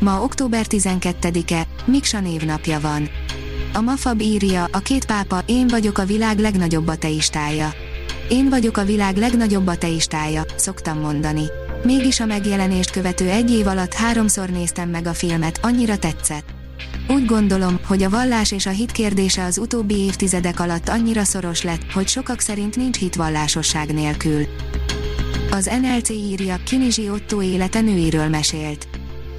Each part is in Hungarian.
Ma október 12-e, Miksa névnapja van. A Mafab írja, a két pápa, én vagyok a világ legnagyobb ateistája. Én vagyok a világ legnagyobb ateistája, szoktam mondani. Mégis a megjelenést követő egy év alatt háromszor néztem meg a filmet, annyira tetszett. Úgy gondolom, hogy a vallás és a hit kérdése az utóbbi évtizedek alatt annyira szoros lett, hogy sokak szerint nincs hitvallásosság nélkül. Az NLC írja, Kinizsi Otto élete nőiről mesélt.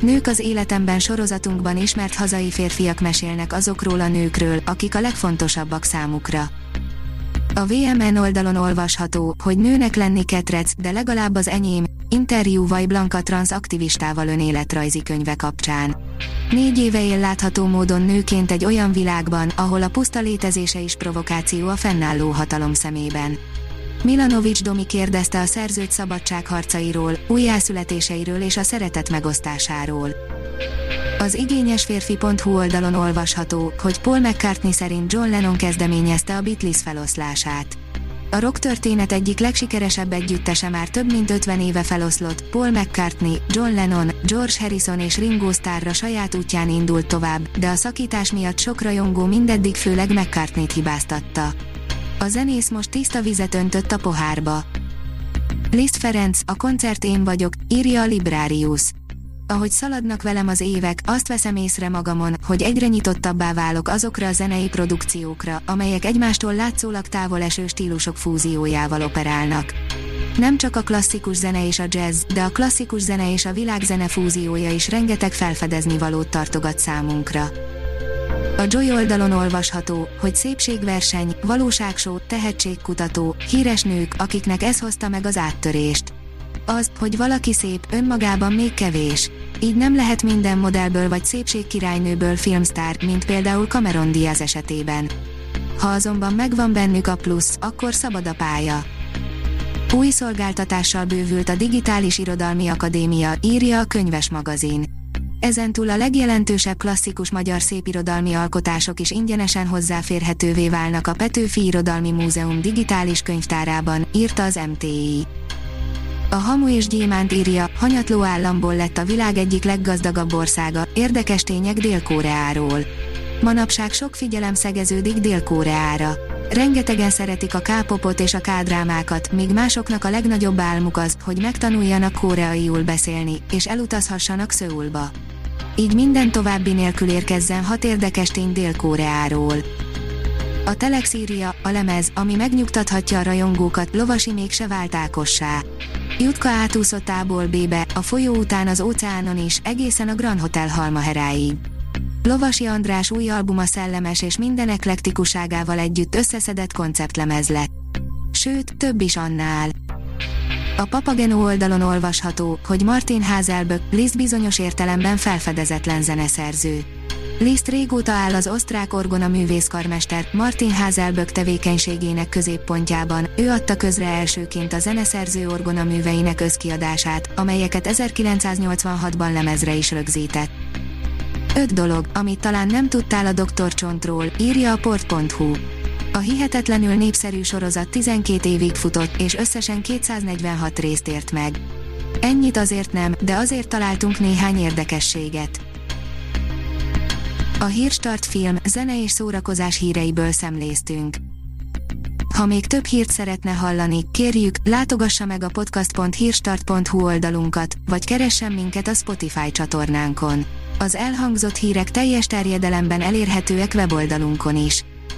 Nők az életemben sorozatunkban ismert hazai férfiak mesélnek azokról a nőkről, akik a legfontosabbak számukra. A VMN oldalon olvasható, hogy nőnek lenni ketrec, de legalább az enyém, interjú Vaj Blanka trans aktivistával önéletrajzi könyve kapcsán. Négy éve él látható módon nőként egy olyan világban, ahol a puszta létezése is provokáció a fennálló hatalom szemében. Milanovics Domi kérdezte a szerzőt szabadságharcairól, újjászületéseiről és a szeretet megosztásáról. Az igényes férfi.hu oldalon olvasható, hogy Paul McCartney szerint John Lennon kezdeményezte a Beatles feloszlását. A rock történet egyik legsikeresebb együttese már több mint 50 éve feloszlott, Paul McCartney, John Lennon, George Harrison és Ringo Starrra saját útján indult tovább, de a szakítás miatt sok rajongó mindeddig főleg McCartney-t hibáztatta. A zenész most tiszta vizet öntött a pohárba. Liszt Ferenc, a koncert én vagyok, írja a Librarius. Ahogy szaladnak velem az évek, azt veszem észre magamon, hogy egyre nyitottabbá válok azokra a zenei produkciókra, amelyek egymástól látszólag távol eső stílusok fúziójával operálnak. Nem csak a klasszikus zene és a jazz, de a klasszikus zene és a világzene fúziója is rengeteg felfedezni valót tartogat számunkra. A Joy oldalon olvasható, hogy szépségverseny, valóságsó, tehetségkutató, híres nők, akiknek ez hozta meg az áttörést. Az, hogy valaki szép, önmagában még kevés. Így nem lehet minden modellből vagy szépségkirálynőből filmstár, mint például Cameron Diaz esetében. Ha azonban megvan bennük a plusz, akkor szabad a pálya. Új szolgáltatással bővült a Digitális Irodalmi Akadémia, írja a könyves magazin. Ezentúl a legjelentősebb klasszikus magyar szépirodalmi alkotások is ingyenesen hozzáférhetővé válnak a Petőfi Irodalmi Múzeum digitális könyvtárában, írta az MTI. A Hamu és Gyémánt írja, hanyatló államból lett a világ egyik leggazdagabb országa, érdekes tények Dél-Koreáról. Manapság sok figyelem szegeződik Dél-Koreára. Rengetegen szeretik a K-popot és a K-drámákat, míg másoknak a legnagyobb álmuk az, hogy megtanuljanak koreaiul beszélni, és elutazhassanak Szöulba. Így minden további nélkül érkezzen hat érdekes tény Dél-Koreáról. A Telex írja, a lemez, ami megnyugtathatja a rajongókat, lovasi mégse vált Ákossá. Jutka átúszott A-ból B-be, a folyó után az óceánon is, egészen a Grand Hotel Halmaheráig. Lovasi András új albuma szellemes és minden eklektikuságával együtt összeszedett konceptlemez lett. Sőt, több is annál. A Papageno oldalon olvasható, hogy Martin Hazelböck, Liszt bizonyos értelemben felfedezetlen zeneszerző. Liszt régóta áll az osztrák orgona művészkarmester Martin Hazelböck tevékenységének középpontjában, ő adta közre elsőként a zeneszerző orgona műveinek összkiadását, amelyeket 1986-ban lemezre is rögzített. Öt dolog, amit talán nem tudtál a Dr. Csontról, írja a port.hu. A hihetetlenül népszerű sorozat 12 évig futott, és összesen 246 részt ért meg. Ennyit azért nem, de azért találtunk néhány érdekességet. A Hírstart film, zene és szórakozás híreiből szemléztünk. Ha még több hírt szeretne hallani, kérjük, látogassa meg a podcast.hírstart.hu oldalunkat, vagy keressen minket a Spotify csatornánkon. Az elhangzott hírek teljes terjedelemben elérhetőek weboldalunkon is.